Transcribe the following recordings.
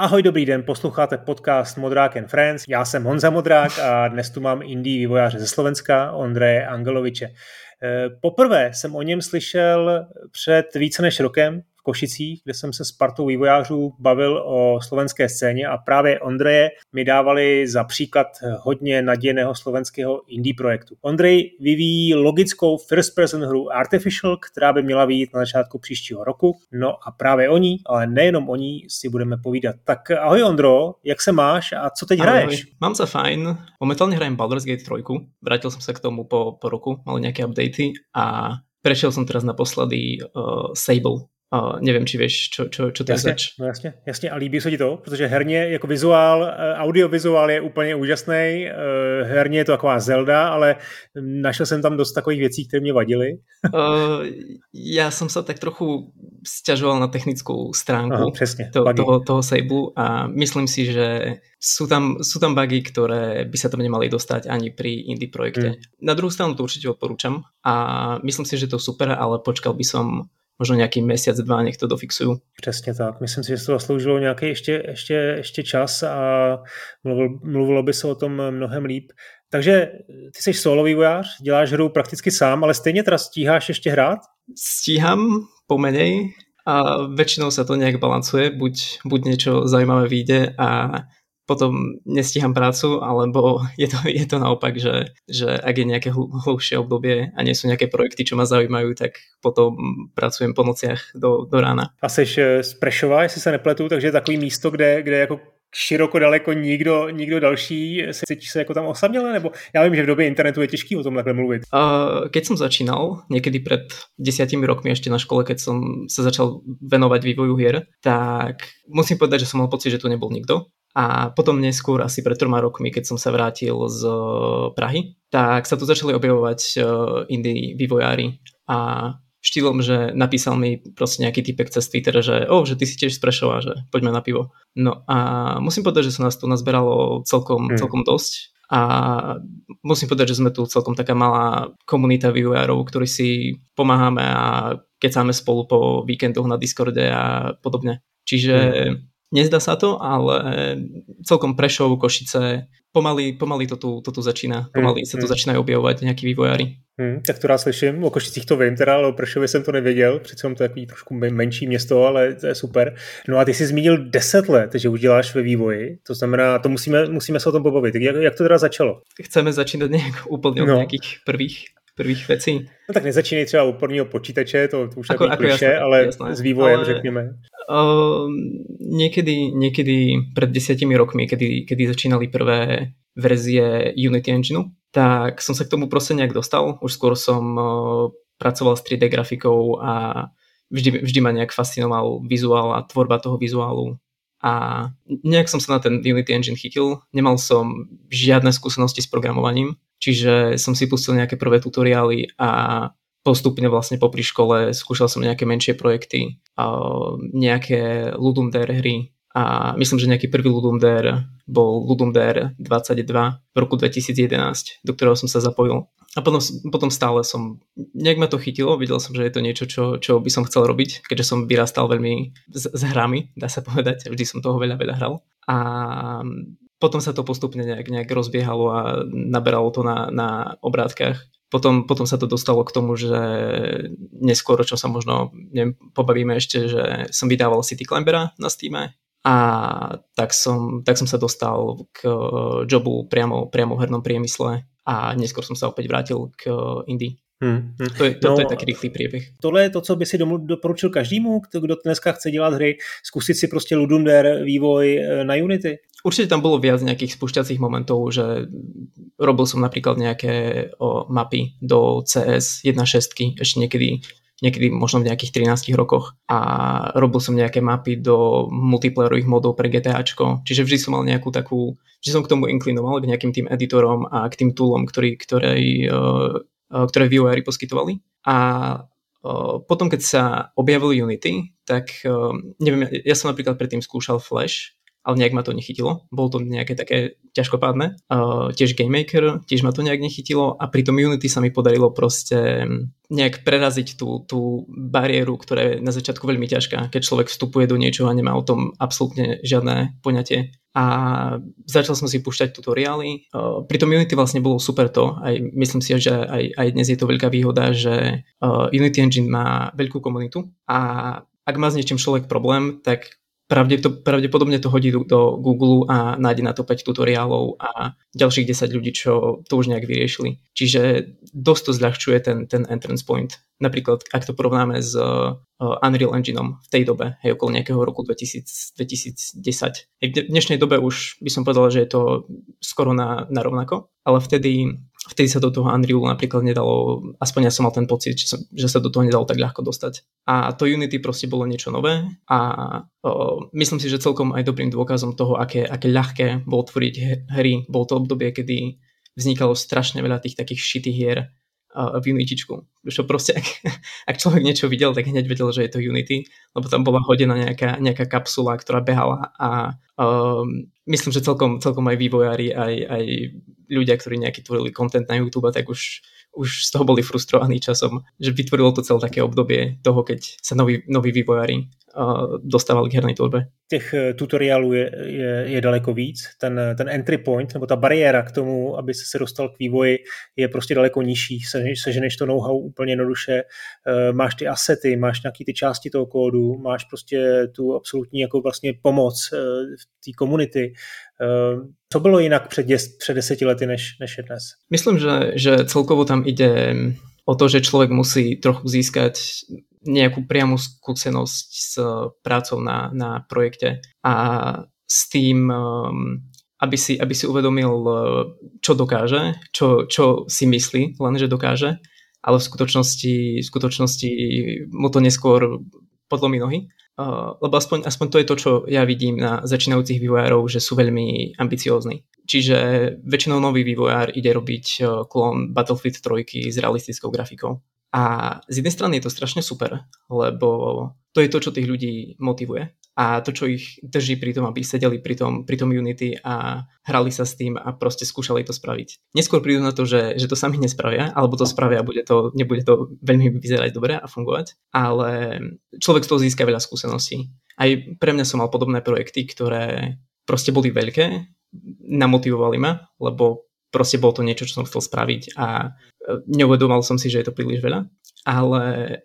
Ahoj, dobrý den, posloucháte podcast Modrák and Friends. Já jsem Honza Modrák a dnes tu mám indie vývojáře ze Slovenska, Ondreje Angeloviče. Eh, poprvé jsem o něm slyšel před více než rokem, Košicích, kde jsem se s partou vývojářů bavil o slovenské scéně a právě Ondreje mi dávali za příklad hodně nadějného slovenského indie projektu. Ondrej vyvíjí logickou first person hru Artificial, která by měla vyjít na začátku příštího roku. No a právě o ní, ale nejenom o ní, si budeme povídat. Tak ahoj Ondro, jak se máš a co teď ahoj. hraješ? Mám se fajn. Momentálně hrajem Baldur's Gate 3. Vrátil jsem se k tomu po, po roku, mal nějaké updaty a prešiel som teraz naposledy uh, Sable, a nevím, či víš, čo, čo, čo to jasně, je zač. No jasně, jasně a líbí se ti to, protože herně jako vizuál, eh, audiovizuál je úplně úžasný, eh, herně je to taková Zelda, ale našel jsem tam dost takových věcí, které mě vadily. uh, já jsem se tak trochu stěžoval na technickou stránku Aha, přesně, to, toho, toho Sable a myslím si, že sú tam, sú tam bugy, ktoré by sa tam nemali dostať ani pri indie projekte. Mm. Na druhou stranu to určite odporúčam a myslím si, že to super, ale počkal by som možno nějaký měsíc, dva, nech to dofixují. Přesně tak. Myslím si, že se to zasloužilo nějaký ještě, ještě, ještě čas a mluvil, mluvilo by se o tom mnohem líp. Takže ty jsi solo vývojář, děláš hru prakticky sám, ale stejně teda stíháš ještě hrát? Stíhám pomenej a väčšinou sa to nejak balancuje, buď, buď niečo zaujímavé vyjde a potom nestíham prácu, alebo je to, je to naopak, že, že ak je nejaké hlubšie obdobie a nie sú nejaké projekty, čo ma zaujímajú, tak potom pracujem po nociach do, do rána. A seš eh, z Prešova, jestli se nepletu, takže je takový místo, kde, kde jako široko daleko nikdo, nikdo další se se jako tam osaměle, nebo já vím, že v době internetu je těžký o tom takhle mluvit. Uh, keď som začínal, niekedy pred desiatimi rokmi ešte na škole, keď som sa začal venovať vývoju hier, tak musím povedať, že som mal pocit, že tu nebol nikto. A potom neskôr, asi pred troma rokmi, keď som sa vrátil z Prahy, tak sa tu začali objavovať eh, indie vývojári a štýlom, že napísal mi proste nejaký typek cez Twitter, že oh, že ty si tiež z Prešova, že poďme na pivo. No a musím povedať, že sa nás tu nazberalo celkom, mm. celkom dosť a musím povedať, že sme tu celkom taká malá komunita vývojárov, ktorí si pomáhame a kecáme spolu po víkendoch na Discorde a podobne. Čiže mm. Nezdá sa to, ale celkom Prešov, Košice, pomaly, pomaly to tu, to tu začíná, pomaly hmm, sa tu hmm. začínají objevovat nějaký vývojári. Hmm, tak to rád slyším, o Košicích to vím, teda, ale o Prešově jsem to nevěděl, přece to je takový trošku menší město, ale to je super. No a ty jsi zmínil 10 let, že už děláš ve vývoji, to znamená, to musíme, musíme se o tom pobavit. Jak, jak to teda začalo? Chceme začínat nějak úplně od no. nějakých prvých prvých věcí. No tak nezačínej třeba u prvního počítače, to, to už je kliše, jasné, ale jasné. s vývojem, ale, řekněme. Uh, niekedy, niekedy pred desiatimi rokmi, kedy, kedy začínali prvé verzie Unity Engineu, tak som sa k tomu proste nejak dostal. Už skôr som uh, pracoval s 3D grafikou a vždy, vždy ma nejak fascinoval vizuál a tvorba toho vizuálu. A nejak som sa na ten Unity Engine chytil. Nemal som žiadne skúsenosti s programovaním, čiže som si pustil nejaké prvé tutoriály a postupne vlastne popri škole skúšal som nejaké menšie projekty, nejaké Ludum Dare hry a myslím, že nejaký prvý Ludum Dare bol Ludum Dare 22 v roku 2011, do ktorého som sa zapojil. A potom, potom stále som, nejak ma to chytilo, videl som, že je to niečo, čo, čo by som chcel robiť, keďže som vyrastal veľmi s, s hrami, dá sa povedať, vždy som toho veľa, veľa hral. A potom sa to postupne nejak, nejak rozbiehalo a naberalo to na, na obrátkach potom, potom sa to dostalo k tomu, že neskôr, čo sa možno neviem, pobavíme ešte, že som vydával City Climbera na Steam a tak som, tak som sa dostal k jobu priamo, priamo v hernom priemysle a neskôr som sa opäť vrátil k indie. Hmm, hmm. To, je, to, no, to je taky rychlý příběh. Tohle je to, co by si doporučil každému, kdo dneska chce dělat hry, zkusit si prostě Ludum vývoj e, na Unity? Určite tam bolo viac nejakých spúšťacích momentov, že robil som napríklad nejaké o, mapy do CS 1.6, ešte niekedy, niekedy možno v nejakých 13 rokoch. A robil som nejaké mapy do multiplayerových modov pre GTAčko, čiže vždy som mal nejakú takú, že som k tomu inklinoval, k nejakým tým editorom a k tým toolom, ktorý, ktorý, ktoré vývojári poskytovali. A potom, keď sa objavil Unity, tak neviem, ja som napríklad predtým skúšal Flash ale nejak ma to nechytilo. Bolo to nejaké také ťažkopádne. Uh, tiež GameMaker, tiež ma to nejak nechytilo a pri tom Unity sa mi podarilo proste nejak preraziť tú, tú bariéru, ktorá je na začiatku veľmi ťažká, keď človek vstupuje do niečoho a nemá o tom absolútne žiadne poňatie a začal som si púšťať tutoriály. Pri tom Unity vlastne bolo super to, aj myslím si, že aj, aj dnes je to veľká výhoda, že Unity Engine má veľkú komunitu a ak má s niečím človek problém, tak pravdepodobne to hodí do Google a nájde na to 5 tutoriálov a ďalších 10 ľudí, čo to už nejak vyriešili. Čiže dosť to zľahčuje ten, ten entrance point. Napríklad, ak to porovnáme s uh, Unreal Engineom v tej dobe, hej, okolo nejakého roku 2000, 2010. V dnešnej dobe už by som povedal, že je to skoro na, na rovnako, ale vtedy vtedy sa do toho Unrealu napríklad nedalo, aspoň ja som mal ten pocit, že sa, že sa do toho nedalo tak ľahko dostať. A to Unity proste bolo niečo nové a o, myslím si, že celkom aj dobrým dôkazom toho, aké, aké ľahké bolo tvoriť hry, bol to obdobie, kedy vznikalo strašne veľa tých takých šitých hier v Unityčku. Čo proste, ak, ak človek niečo videl, tak hneď vedel, že je to Unity, lebo tam bola hodená nejaká, nejaká kapsula, ktorá behala a um, myslím, že celkom, celkom aj vývojári, aj, aj ľudia, ktorí nejaký tvorili content na YouTube, tak už, už z toho boli frustrovaní časom, že vytvorilo to celé také obdobie toho, keď sa noví, noví vývojári dostávali k hernej tvorbe. Těch eh, tutoriálů je, je, je daleko víc. Ten, ten entry point, nebo ta bariéra k tomu, aby se dostal k vývoji, je prostě daleko nižší. Se, seženeš to know-how úplně jednoduše, eh, máš ty asety, máš nějaký ty části toho kódu, máš prostě tu absolutní jako vlastně pomoc eh, v té komunity. Co bylo jinak před, des, před deseti lety, než, než je dnes? Myslím, že, že celkovo tam ide o to, že človek musí trochu získať nejakú priamu skúsenosť s prácou na, na projekte a s tým, um, aby si, aby si uvedomil, uh, čo dokáže, čo, čo si myslí, len že dokáže, ale v skutočnosti, v skutočnosti mu to neskôr podlomí nohy. Lebo aspoň, aspoň to je to, čo ja vidím na začínajúcich vývojárov, že sú veľmi ambiciózni. Čiže väčšinou nový vývojár ide robiť uh, klon Battlefield 3 s realistickou grafikou. A z jednej strany je to strašne super, lebo to je to, čo tých ľudí motivuje a to, čo ich drží pri tom, aby sedeli pri tom, pri tom Unity a hrali sa s tým a proste skúšali to spraviť. Neskôr prídu na to, že, že to sami nespravia, alebo to spravia a bude to, nebude to veľmi vyzerať dobre a fungovať, ale človek z toho získa veľa skúseností. Aj pre mňa som mal podobné projekty, ktoré proste boli veľké, namotivovali ma, lebo proste bolo to niečo, čo som chcel spraviť a neuvedomal som si, že je to príliš veľa, ale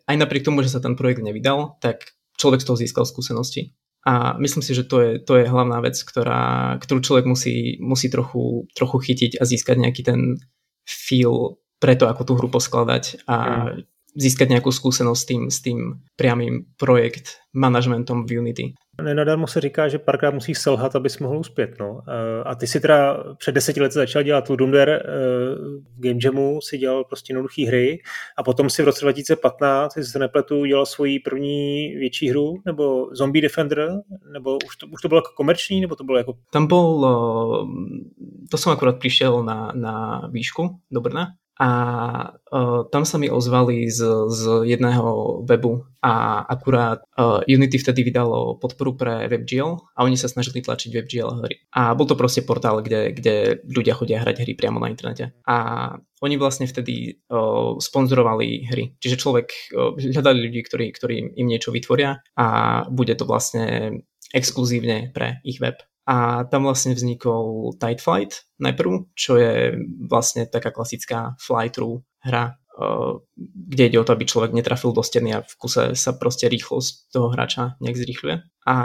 aj napriek tomu, že sa ten projekt nevydal, tak človek z toho získal skúsenosti. A myslím si, že to je, to je hlavná vec, ktorá, ktorú človek musí, musí trochu, trochu chytiť a získať nejaký ten feel pre to, ako tú hru poskladať a mm. získať nejakú skúsenosť s tým, s tým priamým projekt managementom v Unity. Nenadarmo se říká, že párkrát musíš selhat, abys mohl uspět. No. Eh, a ty si teda před deseti lety začal dělat Ludumder eh, v Game Jamu, si dělal prostě jednoduché hry a potom si v roce 2015, jestli se nepletu, dělal svoji první větší hru, nebo Zombie Defender, nebo už to, už to bylo jako komerční, nebo to bylo jako... Tam bol, eh, to som akurát prišiel na, na výšku do Brna a uh, tam sa mi ozvali z, z jedného webu a akurát uh, Unity vtedy vydalo podporu pre WebGL a oni sa snažili tlačiť WebGL hry. A bol to proste portál, kde, kde ľudia chodia hrať hry priamo na internete. A oni vlastne vtedy uh, sponzorovali hry. Čiže človek uh, hľadali ľudí, ktorí, ktorí im niečo vytvoria a bude to vlastne exkluzívne pre ich web a tam vlastne vznikol Tide Flight najprv, čo je vlastne taká klasická fly-through hra, eh, kde ide o to, aby človek netrafil do steny a v kuse sa proste rýchlosť toho hráča nejak zrýchľuje. A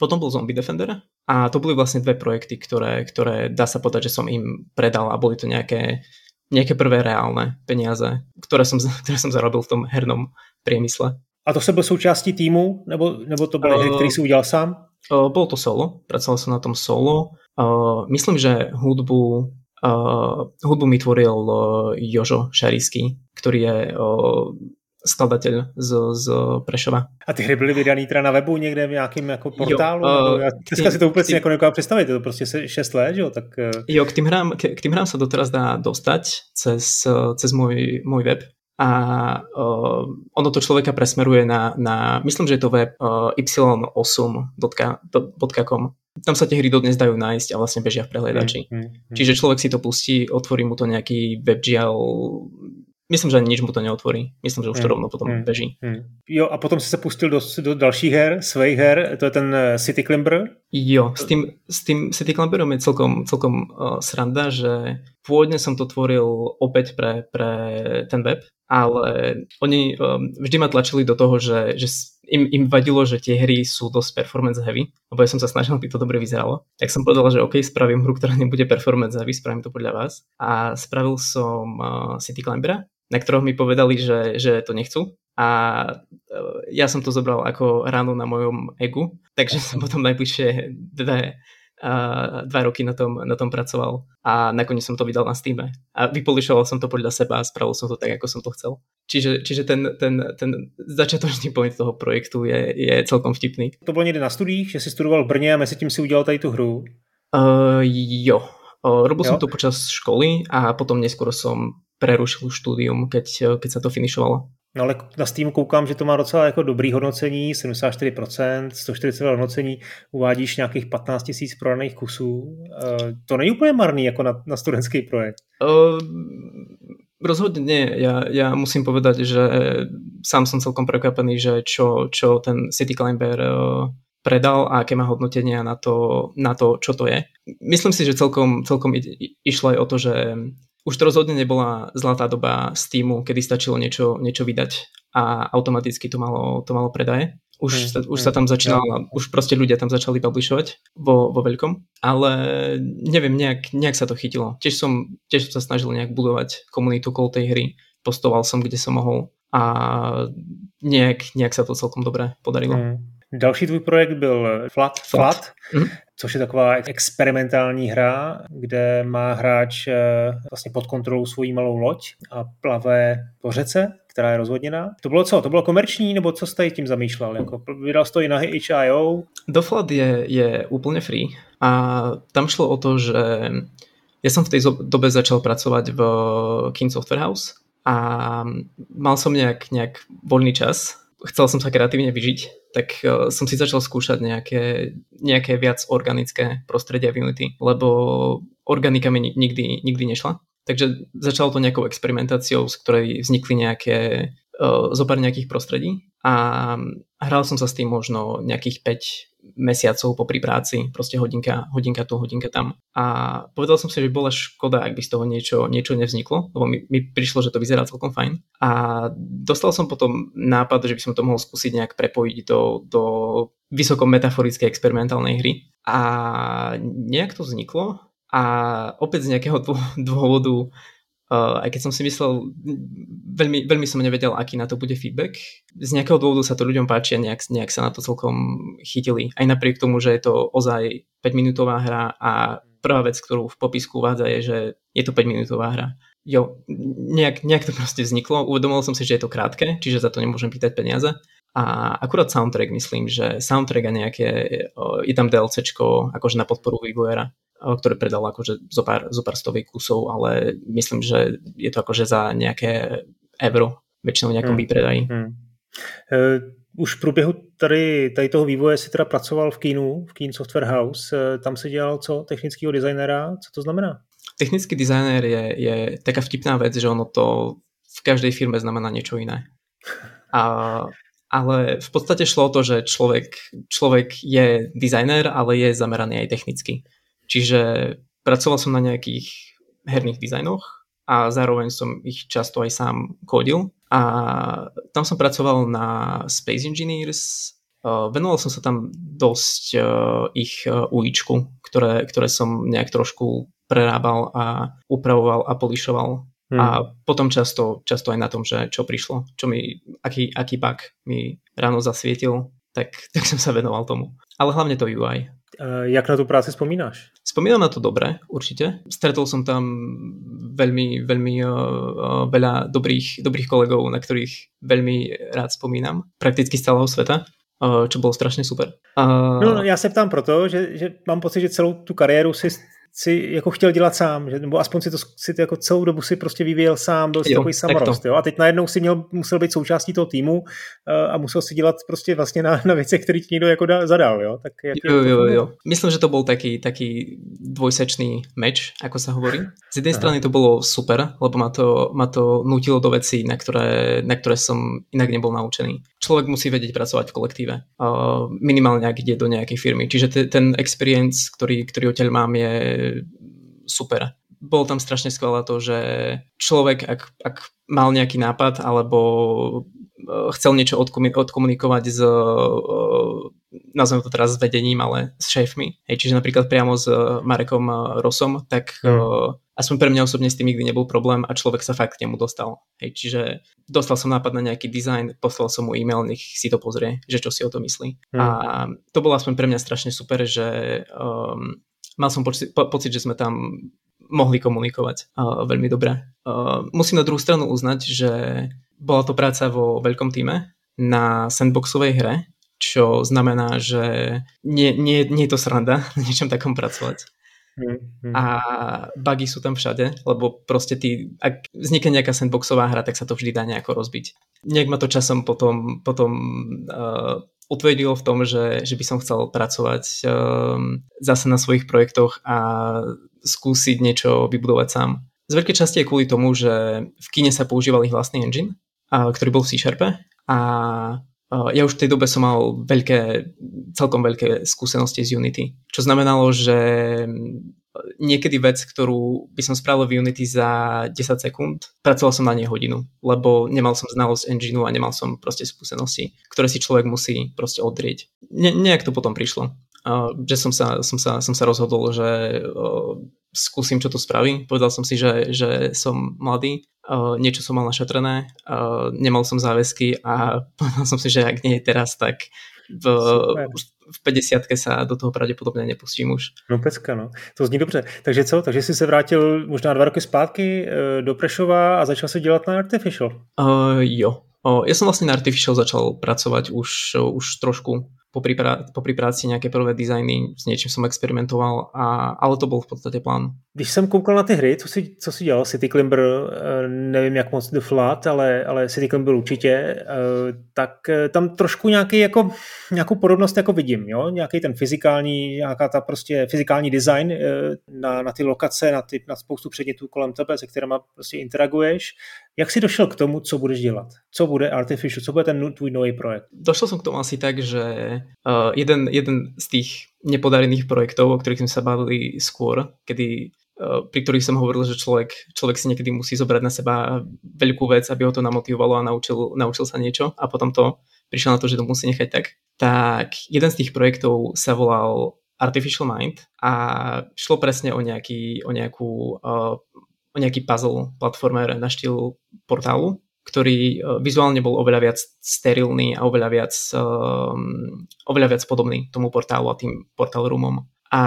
potom bol Zombie Defender a to boli vlastne dve projekty, ktoré, ktoré dá sa povedať, že som im predal a boli to nejaké, nejaké prvé reálne peniaze, ktoré som, ktoré som zarobil v tom hernom priemysle. A to se byl součástí týmu, nebo, nebo to byly hry, které si udělal sám? Uh, bolo to solo, pracoval som na tom solo. Uh, myslím, že hudbu, uh, hudbu mi tvoril uh, Jožo Šarísky, ktorý je uh, skladateľ z, z Prešova. A ty hry byly vydané teda na webu někde v nějakém jako portálu? Jo, uh, já dneska si to úplně tým, jako nedokážu představit, je to prostě 6 let, jo? Tak. Jo, k tým, hrám, k, k tým hrám sa doteraz dá dostať cez, cez môj, môj web, a uh, ono to človeka presmeruje na, na myslím, že je to web uh, y8.com tam sa tie hry dodnes dajú nájsť a vlastne bežia v prehľadači. Mm, mm, mm. Čiže človek si to pustí, otvorí mu to nejaký WebGL Myslím, že nič mu to neotvorí. Myslím, že už to mm, rovno potom mm, beží. Mm. Jo, a potom si se pustil do, do dalších her, svých her, to je ten eh, City Climber? Jo, s tým, s tým City Climberom je celkom, celkom uh, sranda, že pôvodne som to tvoril opäť pre, pre ten web, ale oni um, vždy ma tlačili do toho, že, že im, im vadilo, že tie hry sú dosť performance heavy, lebo ja som sa snažil, aby to dobre vyzeralo. Tak som povedal, že OK, spravím hru, ktorá nebude performance heavy, spravím to podľa vás. A spravil som uh, City Climbera, na ktorého mi povedali, že, že to nechcú. A e, ja som to zobral ako ráno na mojom egu, takže som potom najbližšie dve, uh, dva roky na tom, na tom pracoval a nakoniec som to vydal na Steam. A vypolišoval som to podľa seba a spravil som to tak, ako som to chcel. Čiže, čiže ten, ten, ten začiatočný point toho projektu je, je celkom vtipný. To bylo někdy na studiích, že si studoval v Brně a mezi tím si udělal tady tu hru? Uh, jo. Uh, robil jo? som to počas školy a potom neskôr som prerušil štúdium, keď, keď sa to finišovalo. No ale na Steam koukám, že to má docela jako dobrý hodnocení, 74%, 140 hodnocení, uvádíš nějakých 15 tisíc prodaných kusů. Uh, to není úplně marný jako na, na studentský projekt. Uh, rozhodne nie. Ja, ja musím povedať, že sám som celkom prekvapený, že čo, čo ten City Climber uh, predal a aké má hodnotenia na to, na to, čo to je. Myslím si, že celkom, celkom išlo aj o to, že už to rozhodne nebola zlatá doba Steamu, kedy stačilo niečo, niečo vydať a automaticky to malo, to malo predaje. Už, mm, sa, už mm, sa tam začínalo, yeah. už proste ľudia tam začali publishovať vo, vo veľkom, ale neviem, nejak, nejak sa to chytilo. Tiež som, tiež som sa snažil nejak budovať komunitu okolo tej hry, postoval som, kde som mohol a nejak, nejak sa to celkom dobre podarilo. Mm. Další tvůj projekt byl Flat. Flat. Flat. Mm což je taková experimentální hra, kde má hráč eh, vlastně pod kontrolou svoji malou loď a plave po řece, která je rozvodněná. To bylo co? To bylo komerční, nebo co jste tím zamýšlel? Jako, vydal jsi to i na HIO? Doflad je, je úplne free a tam šlo o to, že ja som v tej dobe začal pracovať v King Software House a mal som nejak, nejak voľný čas chcel som sa kreatívne vyžiť, tak uh, som si začal skúšať nejaké, nejaké viac organické prostredia v Unity, lebo organika mi nikdy, nikdy nešla. Takže začalo to nejakou experimentáciou, z ktorej vznikli nejaké, uh, zopár nejakých prostredí a hral som sa s tým možno nejakých 5 mesiacov po pri práci, proste hodinka, hodinka tu, hodinka tam. A povedal som si, že bola škoda, ak by z toho niečo, niečo nevzniklo, lebo mi, mi prišlo, že to vyzerá celkom fajn. A dostal som potom nápad, že by som to mohol skúsiť nejak prepojiť do, do vysoko metaforickej experimentálnej hry. A nejak to vzniklo a opäť z nejakého dôvodu Uh, aj keď som si myslel, veľmi, veľmi som nevedel, aký na to bude feedback. Z nejakého dôvodu sa to ľuďom páči a nejak, nejak sa na to celkom chytili. Aj napriek tomu, že je to ozaj 5-minútová hra a prvá vec, ktorú v popisku uvádza je, že je to 5-minútová hra. Jo, nejak, nejak to proste vzniklo. Uvedomil som si, že je to krátke, čiže za to nemôžem pýtať peniaze. A akurát soundtrack, myslím, že soundtrack a nejaké, je tam DLCčko akože na podporu vývojera ktoré predal akože zo pár, zo pár stovej kusov, ale myslím, že je to akože za nejaké euro, väčšinou nejakom hmm. výpredaji. Hmm. Uh, už v průběhu tady, tady toho vývoje si teda pracoval v Kínu, v Keen Software House. E, tam si dělal co? Technického designera? Co to znamená? Technický designer je, je taká vtipná vec, že ono to v každej firme znamená niečo iné. A, ale v podstate šlo o to, že človek, človek je designer, ale je zameraný aj technicky. Čiže pracoval som na nejakých herných dizajnoch a zároveň som ich často aj sám kodil. A tam som pracoval na Space Engineers, venoval som sa tam dosť ich uličku, ktoré, ktoré som nejak trošku prerábal a upravoval a polišoval. Hmm. A potom často, často aj na tom, že čo prišlo, čo mi, aký, aký bug mi ráno zasvietil, tak, tak som sa venoval tomu. Ale hlavne to UI. Jak na tú práci spomínaš? Spomínam na to dobre, určite. Stretol som tam veľmi, veľmi uh, veľa dobrých, dobrých kolegov, na ktorých veľmi rád spomínam. Prakticky z celého sveta čo bolo strašne super. Uh... No, já se ptám proto, že, že mám pocit, že celou tu kariéru si si jako chtěl dělat sám, že, nebo aspoň si to si to jako celou dobu si prostě vyvíjel sám, byl si jo, takový samorost, jo? A teď najednou si měl, musel být součástí toho týmu uh, a musel si dělat prostě vlastně na, na věci, které ti někdo jako da, zadal, jo? Tak jak jo, jo, jo. Myslím, že to byl taký, taký dvojsečný meč, ako sa hovorí. Z jednej Aha. strany to bolo super, lebo ma to, ma to nutilo do vecí, na ktoré, na ktoré som inak nebol naučený. Človek musí vedieť pracovať v kolektíve. Uh, minimálne, ak ide do nejakej firmy. Čiže te, ten experience, ktorý, ktorý odtiaľ mám, je super. Bolo tam strašne skvelé to, že človek, ak, ak mal nejaký nápad alebo chcel niečo odkomunikovať s, e, nazvem to teraz s vedením, ale s šéfmi, hej, čiže napríklad priamo s Marekom Rosom, tak hmm. aspoň pre mňa osobne s tým nikdy nebol problém a človek sa fakt k nemu dostal. Hej, čiže dostal som nápad na nejaký dizajn, poslal som mu e-mail, nech si to pozrie, že čo si o to myslí. Hmm. A to bolo aspoň pre mňa strašne super, že um, mal som pocit, po, pocit, že sme tam mohli komunikovať uh, veľmi dobre. Uh, musím na druhú stranu uznať, že bola to práca vo veľkom týme na sandboxovej hre, čo znamená, že nie, nie, nie je to sranda na niečom takom pracovať. Mm, mm. A bugy sú tam všade, lebo proste ty, ak vznikne nejaká sandboxová hra, tak sa to vždy dá nejako rozbiť. Nejak ma to časom potom, potom uh, utvrdil v tom, že, že by som chcel pracovať um, zase na svojich projektoch a skúsiť niečo vybudovať sám. Z veľkej časti je kvôli tomu, že v kine sa používal ich vlastný engine, ktorý bol v C Sharpe a ja už v tej dobe som mal veľké, celkom veľké skúsenosti z Unity, čo znamenalo, že niekedy vec, ktorú by som spravil v Unity za 10 sekúnd, pracoval som na nej hodinu, lebo nemal som znalosť engineu a nemal som proste skúsenosti, ktoré si človek musí proste odrieť. Ne, nejak to potom prišlo. Že som sa, som, sa, som sa rozhodol, že skúsim, čo to spraví. Povedal som si, že, že som mladý, uh, niečo som mal našetrené, uh, nemal som záväzky a povedal som si, že ak nie je teraz, tak v, v 50 sa do toho pravděpodobně nepustím už. No pecka, no. To zní dobře. Takže co? Takže jsi se vrátil možná dva roky zpátky eh, do Prešova a začal se dělat na Artificial? Uh, jo. Uh, ja som vlastne na Artificial začal pracovať už, uh, už trošku popri, prá- popri práci nějaké prvé designy, s něčím jsem experimentoval, a, ale to byl v podstatě plán. Když jsem koukal na ty hry, co si, co si dělal, City Climber, eh, nevím jak moc The Flat, ale, ale City Climber určitě, eh, tak eh, tam trošku nějaký jako, nějakou podobnost jako vidím, jo? nějaký ten fyzikální, nějaká ta prostě fyzikální design na, na ty lokace, na, ty, na spoustu předmětů kolem tebe, se kterými prostě interaguješ. Jak jsi došel k tomu, co budeš dělat? Co bude Artificial? Co bude ten tvůj nový projekt? Došel jsem k tomu asi tak, že uh, jeden, jeden z tých nepodarených projektov, o ktorých sme sa bavili skôr, kedy uh, pri ktorých som hovoril, že človek, človek si niekedy musí zobrať na seba veľkú vec, aby ho to namotivovalo a naučil, naučil sa niečo a potom to prišiel na to, že to musí nechať tak. Tak jeden z tých projektov sa volal Artificial Mind a šlo presne o, nejaký, o, nejakú, uh, o nejaký puzzle platformer na štýl portálu, ktorý e, vizuálne bol oveľa viac sterilný a oveľa viac, um, oveľa viac podobný tomu portálu a tým portál roomom. A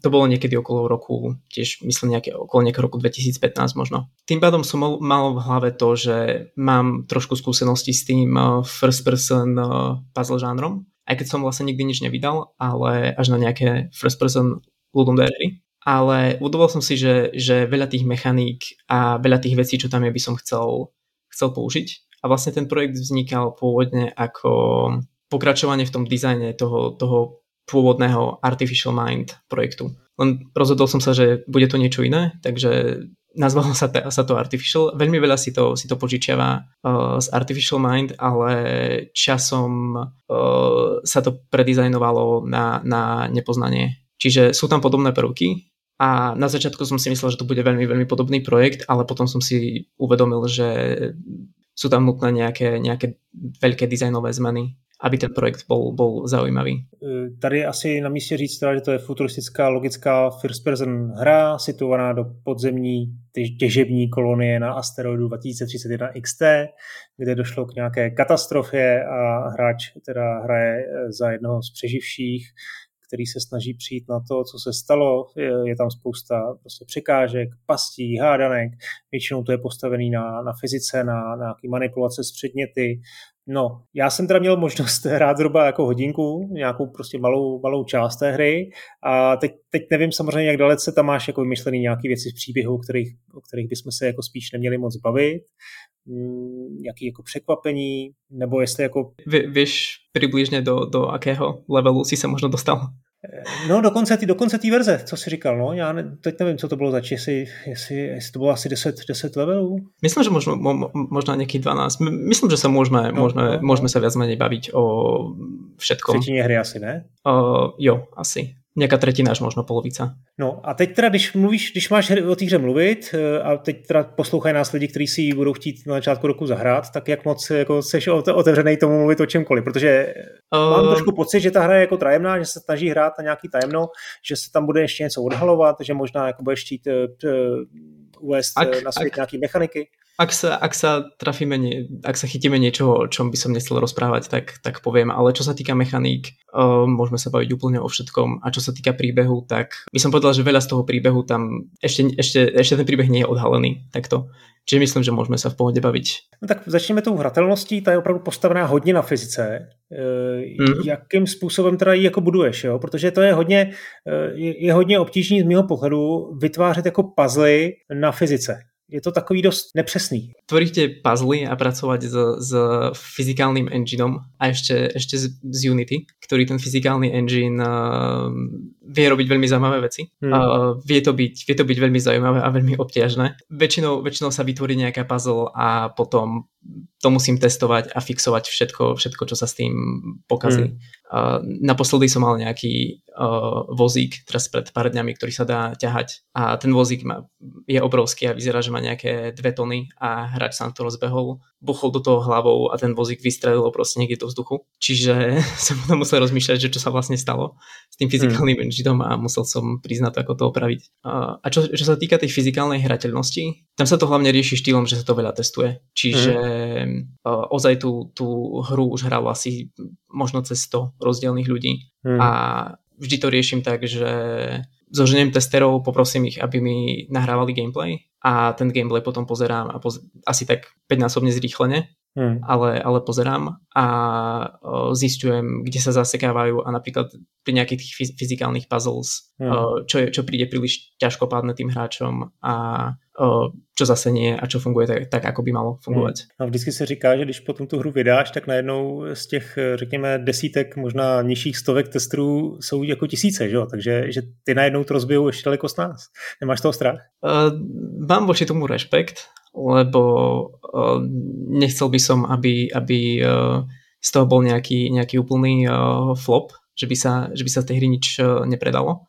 to bolo niekedy okolo roku, tiež myslím nejaké, okolo nejakého roku 2015 možno. Tým pádom som mal, mal v hlave to, že mám trošku skúsenosti s tým e, first person puzzle žánrom, aj keď som vlastne nikdy nič nevydal, ale až na nejaké first person ľudom hry. Ale uvedoval som si, že, že veľa tých mechaník a veľa tých vecí, čo tam je, by som chcel chcel použiť. A vlastne ten projekt vznikal pôvodne ako pokračovanie v tom dizajne toho, toho pôvodného Artificial Mind projektu. Len rozhodol som sa, že bude to niečo iné, takže nazvalo sa, to, sa to Artificial. Veľmi veľa si to, si to požičiava uh, z Artificial Mind, ale časom uh, sa to predizajnovalo na, na nepoznanie. Čiže sú tam podobné prvky, a na začiatku som si myslel, že to bude veľmi, veľmi podobný projekt, ale potom som si uvedomil, že sú tam nutné nejaké, nejaké veľké dizajnové zmeny, aby ten projekt bol, bol zaujímavý. E, tady je asi na místě říct, teda, že to je futuristická logická first person hra situovaná do podzemní těžební kolonie na asteroidu 2031 XT, kde došlo k nějaké katastrofě a hráč teda hraje za jednoho z přeživších který se snaží přijít na to, co se stalo. Je, tam spousta prostě překážek, pastí, hádanek. Většinou to je postavený na, na fyzice, na, na nějaký manipulace s předměty. No, já jsem teda měl možnost hrát zhruba jako hodinku, nějakou prostě malou, malou část té hry a teď, teď nevím samozřejmě, jak dalece tam máš jako vymyšlený nějaké věci z příběhu, o kterých, o kterých bychom se jako spíš neměli moc bavit, mm, jaký jako překvapení, nebo jestli jako... Vy, víš přibližně do, do akého levelu si se možno dostal? No, dokonce té dokonce tý verze, co jsi říkal, no, já ne, teď nevím, co to bylo zač, jestli, jestli, jestli to bylo asi 10, 10 levelů. Myslím, že možno, mo, možná nějaký 12. Myslím, že se můžeme, no, můžeme, no, můžeme se viac menej baviť o všetkom. Třetině hry asi, ne? Uh, jo, asi nějaká tretina až možno polovica. No a teď teda, když mluvíš, když máš o té hře mluvit eh, a teď teda poslouchají nás lidi, kteří si ji budou chtít na začátku roku zahrát, tak jak moc jako seš otevřený tomu mluvit o čemkoliv, protože uh... mám trošku pocit, že ta hra je jako tajemná, že se snaží hrát na nějaký tajemno, že se tam bude ještě něco odhalovat, že možná jako budeš chtít uh, uvést ak, na svět ak, nějaký mechaniky. Ak sa, ak sa trafíme, nie, ak sa chytíme niečoho, o čom by som nechcel rozprávať, tak, tak poviem. Ale čo sa týka mechaník, uh, môžeme sa baviť úplne o všetkom. A čo sa týka príbehu, tak by som povedal, že veľa z toho príbehu tam, ešte, ešte, ešte ten príbeh nie je odhalený takto. Čiže myslím, že můžeme se v pohodě bavit. No tak začneme tou hratelností, ta je opravdu postavená hodně na fyzice. Mm. Jakým způsobem teda ji jako buduješ, jo? Protože to je hodně, je, je hodně obtížný z mého pohledu vytvářet jako puzzle na fyzice je to takový dost nepřesný. Tvoríte puzzle a pracovať s, s fyzikálnym engineom a ešte, ešte z, z Unity, ktorý ten fyzikálny engine uh, vie robiť veľmi zaujímavé veci. Hmm. Uh, vie, to byť, vie to byť veľmi zaujímavé a veľmi obťažné. Väčšinou, väčšinou sa vytvorí nejaká puzzle a potom to musím testovať a fixovať všetko, všetko čo sa s tým pokazí. Mm. Uh, naposledy som mal nejaký uh, vozík, teraz pred pár dňami, ktorý sa dá ťahať a ten vozík má, je obrovský a vyzerá, že má nejaké dve tony a hráč sa na to rozbehol, buchol do toho hlavou a ten vozík vystrelil proste niekde do vzduchu. Čiže som potom musel rozmýšľať, že čo sa vlastne stalo s tým fyzikálnym mm. engineom a musel som priznať, ako to opraviť. Uh, a čo, čo sa týka tej fyzikálnej hrateľnosti, tam sa to hlavne rieši štýlom, že sa to veľa testuje. Čiže mm uh, ozaj tú, tú hru už hralo asi možno cez 100 rozdielných ľudí hmm. a vždy to riešim tak, že zoženiem testerov, poprosím ich, aby mi nahrávali gameplay a ten gameplay potom pozerám a poz- asi tak 5-násobne zrýchlene, hmm. ale, ale pozerám a uh, zistujem, kde sa zasekávajú a napríklad pri nejakých tých fyzikálnych puzzles, hmm. uh, čo, je, čo príde príliš ťažkopádne tým hráčom a čo zase nie a čo funguje tak, tak ako by malo fungovat. Hmm. A vždycky se říká, že když potom tu hru vydáš, tak najednou z těch, řekněme, desítek, možná nižších stovek testrů jsou jako tisíce, že? takže že ty najednou to rozbijou ještě daleko z nás. Nemáš toho strach? Uh, mám voči tomu rešpekt, lebo uh, nechcel by som, aby, aby uh, z toho bol nejaký, nejaký úplný uh, flop, že by, sa, že by sa z tej hry nič nepredalo.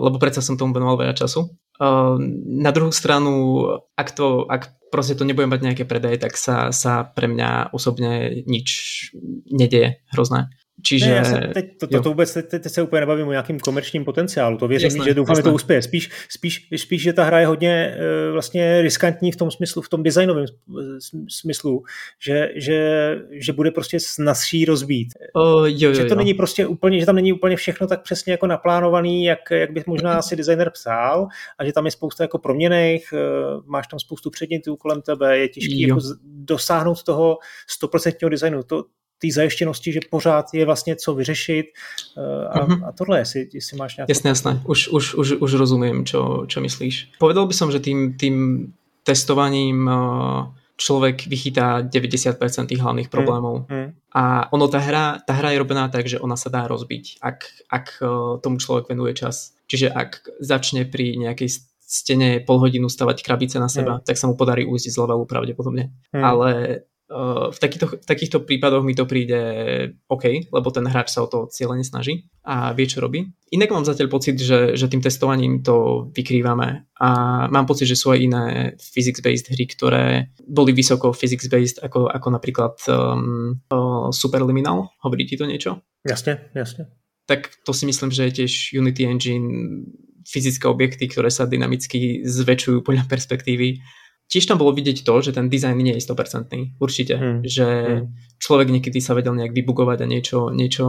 Lebo predsa som tomu venoval veľa času na druhou stranu, ak, to, ak proste to nebudem mať nejaké predaje, tak sa, sa pre mňa osobne nič nedeje hrozné. Čiže... Ne, já se teď, to, to, to vůbec, teď, teď se úplně nebavím o nějakým komerčním potenciálu, to věřím, jasné, že doufám, že to uspěje. Spíš, spíš, spíš, že ta hra je hodně uh, vlastně riskantní v tom smyslu, v tom designovém smyslu, že, že, že bude prostě snazší rozbít. Uh, jo, jo, že to jo. není prostě úplně, že tam není úplně všechno tak přesně jako naplánovaný, jak, jak by možná si designer psal a že tam je spousta jako proměných, uh, máš tam spoustu předmětů kolem tebe, je těžké jako dosáhnout toho 100% designu. To, té zajištěnosti, že pořád je vlastně co vyřešit eh, a, uh-huh. a tohle, jestli, jestli máš nějaké... Jasné, jasné, už, už, už, už rozumím, čo, čo myslíš. Povedal by som, že tým, tým testovaním eh, človek vychytá 90% tých hlavných hmm, problémov. Mm, mm. A ono, tá hra, tá hra je robená tak, že ona sa dá rozbiť, ak, ak eh, tomu človek venuje čas. Čiže ak začne pri nejakej stene pol hodinu stavať krabice na seba, mm. tak sa mu podarí ujsť z levelu pravdepodobne. Mm. Ale v takýchto, v takýchto prípadoch mi to príde OK, lebo ten hráč sa o to cieľene snaží a vie, čo robí. Inak mám zatiaľ pocit, že, že tým testovaním to vykrývame a mám pocit, že sú aj iné physics-based hry, ktoré boli vysoko physics-based, ako, ako napríklad um, uh, Superliminal. Hovorí ti to niečo? Jasne, jasne. Tak to si myslím, že je tiež Unity Engine fyzické objekty, ktoré sa dynamicky zväčšujú podľa perspektívy tiež tam bolo vidieť to, že ten dizajn nie je 100% určite, hmm. že hmm. človek niekedy sa vedel nejak vybugovať a niečo, niečo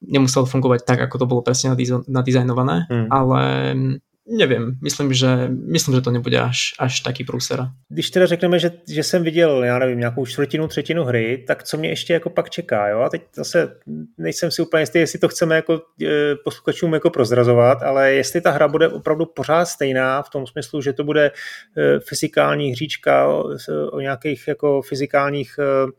nemuselo fungovať tak, ako to bolo presne nadizajnované, hmm. ale Nevím, myslím, že, myslím, že to nebude až, až taký průser. Když teda řekneme, že, že jsem viděl, já nevím, nějakou čtvrtinu, třetinu hry, tak co mě ještě jako pak čeká, jo? A teď zase nejsem si úplně jistý, jestli to chceme jako e, posluchačům jako prozrazovat, ale jestli ta hra bude opravdu pořád stejná v tom smyslu, že to bude e, fyzikální hříčka o, o nějakých jako fyzikálních e,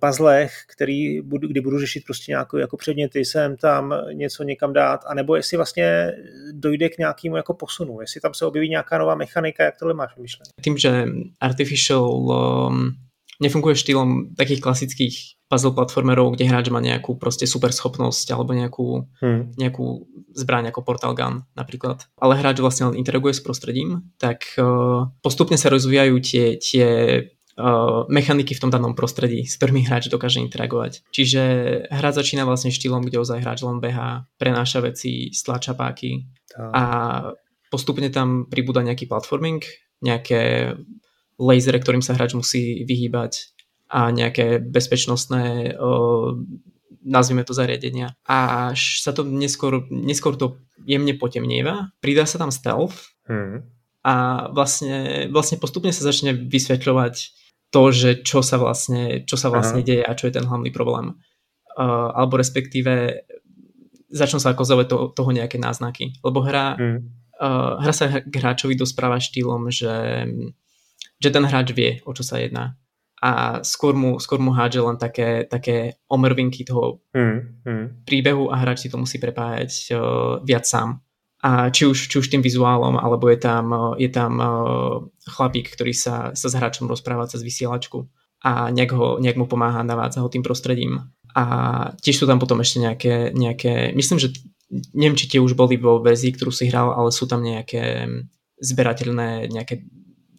puzzlech, který budu, kdy budu řešit prostě nějaké jako předměty, sem tam něco někam dát, anebo jestli vlastně dojde k nějakému jako posunu, jestli tam se objeví nějaká nová mechanika, jak tohle máš myšlené? Tím, že artificial um, nefunguje štýlom takých klasických puzzle platformerov, kde hráč má nejakú proste super schopnosť alebo nejakú, hmm. nejakú zbraň ako Portal Gun napríklad. Ale hráč vlastne len interaguje s prostredím, tak uh, postupne sa rozvíjajú tie, tie mechaniky v tom danom prostredí, s ktorými hráč dokáže interagovať. Čiže hra začína vlastne štýlom, kde ozaj hráč len behá, prenáša veci, stlača páky a postupne tam pribúda nejaký platforming, nejaké lasery, ktorým sa hráč musí vyhýbať a nejaké bezpečnostné uh, nazvime to zariadenia. A až sa to neskôr, neskôr to jemne potemnieva, pridá sa tam stealth hmm. a vlastne, vlastne postupne sa začne vysvetľovať to, že čo sa vlastne, čo sa vlastne deje a čo je ten hlavný problém. Uh, alebo respektíve začnú sa akozovať to, toho nejaké náznaky. Lebo hra, mm. uh, hra sa hráčovi dospráva štýlom, že, že ten hráč vie, o čo sa jedná. A skôr mu, skôr mu hádže len také, také omrvinky toho mm. Mm. príbehu a hráč si to musí prepájať uh, viac sám a či už, či už tým vizuálom, alebo je tam, je tam chlapík, ktorý sa, sa s hráčom rozpráva cez vysielačku a nejak, ho, nejak mu pomáha, navádza ho tým prostredím. A tiež sú tam potom ešte nejaké, nejaké myslím, že neviem, či tie už boli vo verzii, ktorú si hral, ale sú tam nejaké zberateľné nejaké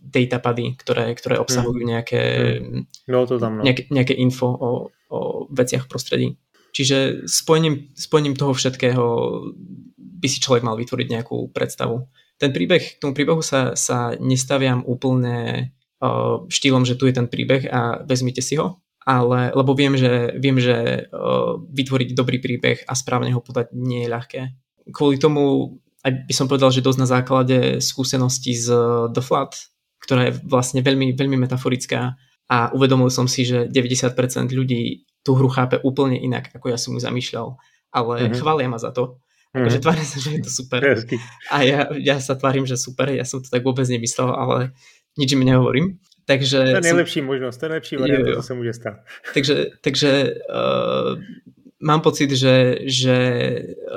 datapady, ktoré, ktoré obsahujú mm. nejaké, mm. no, to tam, no. nejaké, nejaké info o, o veciach v prostredí. Čiže spojením, spojením toho všetkého by si človek mal vytvoriť nejakú predstavu. Ten príbeh, k tomu príbehu sa, sa nestaviam úplne uh, štýlom, že tu je ten príbeh a vezmite si ho, ale, lebo viem, že, viem, že uh, vytvoriť dobrý príbeh a správne ho podať nie je ľahké. Kvôli tomu aj by som povedal, že dosť na základe skúseností z The Flood, ktorá je vlastne veľmi, veľmi metaforická a uvedomil som si, že 90% ľudí tú hru chápe úplne inak, ako ja som ju zamýšľal, ale mm-hmm. chvália ma za to Mm. Akože tvárim sa, že je to super. A ja, ja sa tvárim, že super, ja som to tak vôbec nemyslel, ale nič mi nehovorím. Takže to je nejlepší som... možnosť, to je nejlepší variant, to sa môže stať. Takže, takže uh, mám pocit, že, že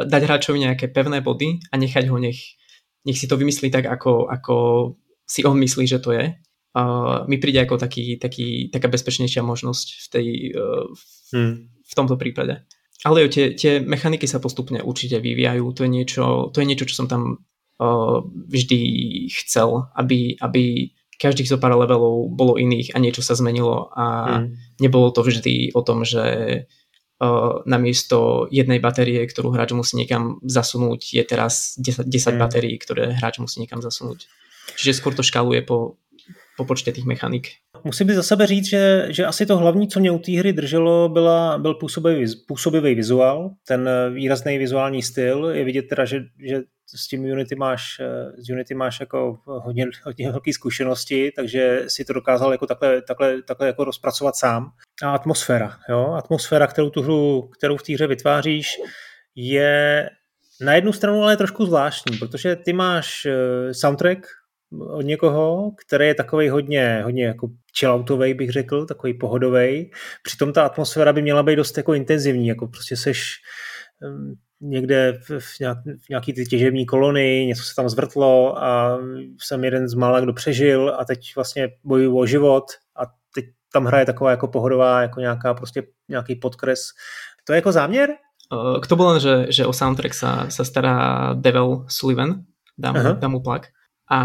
dať hráčovi nejaké pevné body a nechať ho, nech, nech si to vymyslí tak, ako, ako si on myslí, že to je, uh, mi príde ako taký, taký, taká bezpečnejšia možnosť v, tej, uh, v, hmm. v tomto prípade. Ale jo, tie, tie mechaniky sa postupne určite vyvíjajú. To je niečo, to je niečo čo som tam uh, vždy chcel, aby, aby každých zo pár levelov bolo iných a niečo sa zmenilo a mm. nebolo to vždy o tom, že uh, namiesto jednej batérie, ktorú hráč musí niekam zasunúť, je teraz 10, 10 mm. batérií, ktoré hráč musí niekam zasunúť. Čiže skôr to škaluje po, po počte těch mechanik. Musím by za sebe říct, že, že asi to hlavní, co mě u té hry drželo, byla, byl působivý, působivý vizuál, ten výrazný vizuální styl. Je vidět teda, že, že s tím Unity máš, s Unity máš jako hodně, hodně velké zkušenosti, takže si to dokázal jako takhle, takhle, takhle jako rozpracovat sám. A atmosféra, jo? atmosféra, kterou tu hru, kterou v té hře vytváříš, je na jednu stranu ale trošku zvláštní, protože ty máš eh, soundtrack, od někoho, který je takový hodně, hodně jako chilloutový, bych řekl, takový pohodový. Přitom ta atmosféra by měla být dost jako intenzivní, jako prostě seš někde v, nějak, v nějaký ty těžební kolony, něco se tam zvrtlo a jsem jeden z mála, kdo přežil a teď vlastně bojuju o život a teď tam hraje taková jako pohodová, jako nějaká prostě nějaký podkres. To je jako záměr? K tomu len, že, že o soundtrack sa, sa stará Devil Sullivan, dám, dám mu plak. A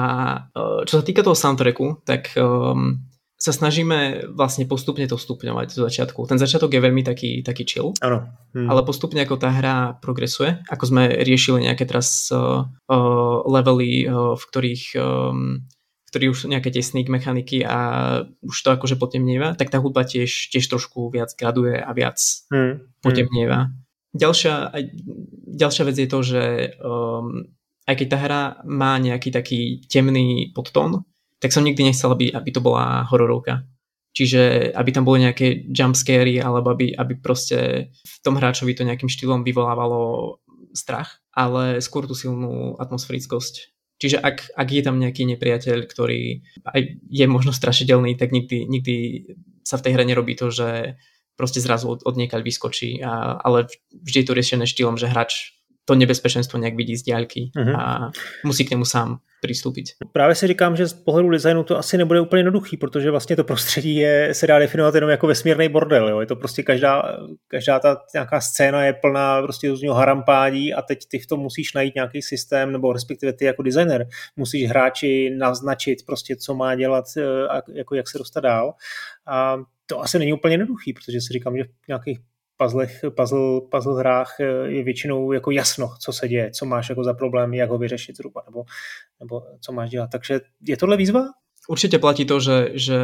e, čo sa týka toho soundtracku, tak um, sa snažíme vlastne postupne to stupňovať do začiatku. Ten začiatok je veľmi taký, taký chill, ano. Hm. ale postupne ako tá hra progresuje, ako sme riešili nejaké teraz uh, uh, levely, uh, v ktorých um, v už sú nejaké tie sneak mechaniky a už to akože potemnieva, tak tá hudba tiež, tiež trošku viac graduje a viac hmm. potemnieva. Ďalšia, ďalšia vec je to, že um, aj keď tá hra má nejaký taký temný podtón, tak som nikdy nechcel, aby, aby to bola hororovka. Čiže aby tam boli nejaké jumpscary, alebo aby, aby proste v tom hráčovi to nejakým štýlom vyvolávalo strach, ale skôr tú silnú atmosférickosť. Čiže ak, ak je tam nejaký nepriateľ, ktorý aj je možno strašidelný, tak nikdy, nikdy sa v tej hre nerobí to, že proste zrazu od, od vyskočí, a, ale vždy je to riešené štýlom, že hráč to nebezpečenstvo nějak vidí z diálky uh-huh. a musí k němu sám přistupit. Právě si říkám, že z pohledu designu to asi nebude úplně jednoduchý, protože vlastně to prostředí je, se dá definovat jenom jako vesmírný bordel. Jo? Je to prostě každá, každá ta nějaká scéna je plná prostě různého harampádí a teď ty v tom musíš najít nějaký systém, nebo respektive ty jako designer musíš hráči naznačit prostě, co má dělat eh, a jako jak se dostat dál. A to asi není úplně jednoduchý, protože si říkám, že v nějakých puzzlech, puzzle, puzzle hrách eh, je většinou jako jasno, co se děje, co máš jako za problém, jak ho vyřešit zhruba, nebo, nebo co máš dělat. Takže je tohle výzva? Určite platí to, že, že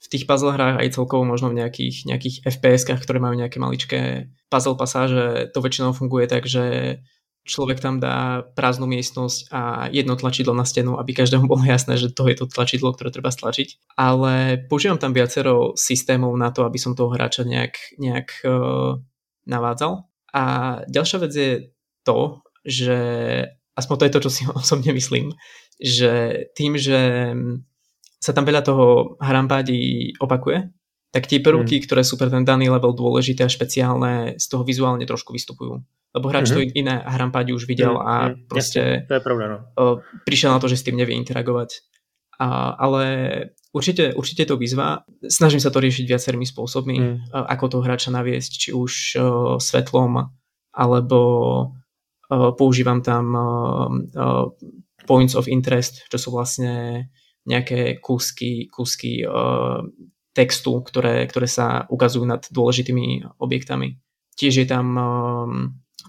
v tých puzzle hrách aj celkovo možno v nejakých, nejakých FPS-kách, ktoré majú nejaké maličké puzzle pasáže, to väčšinou funguje tak, že človek tam dá prázdnu miestnosť a jedno tlačidlo na stenu, aby každému bolo jasné, že to je to tlačidlo, ktoré treba stlačiť. Ale používam tam viacero systémov na to, aby som toho hráča nejak, nejak uh, navádzal. A ďalšia vec je to, že aspoň to je to, čo si osobne myslím, že tým, že sa tam veľa toho hrampádí opakuje, tak tie prvky, hmm. ktoré sú pre ten daný level dôležité a špeciálne, z toho vizuálne trošku vystupujú lebo hráč mm-hmm. to iné hrampádi už videl mm-hmm. a mhm. proste Jasne, to je pravda, no. prišiel na to, že s tým nevie interagovať. A, ale určite, určite to výzva. Snažím sa to riešiť viacerými spôsobmi, mm. ako to hráča naviesť, či už uh, svetlom, alebo uh, používam tam uh, points of interest, čo sú vlastne nejaké kúsky, kúsky uh, textu, ktoré, ktoré sa ukazujú nad dôležitými objektami. Tiež je tam um,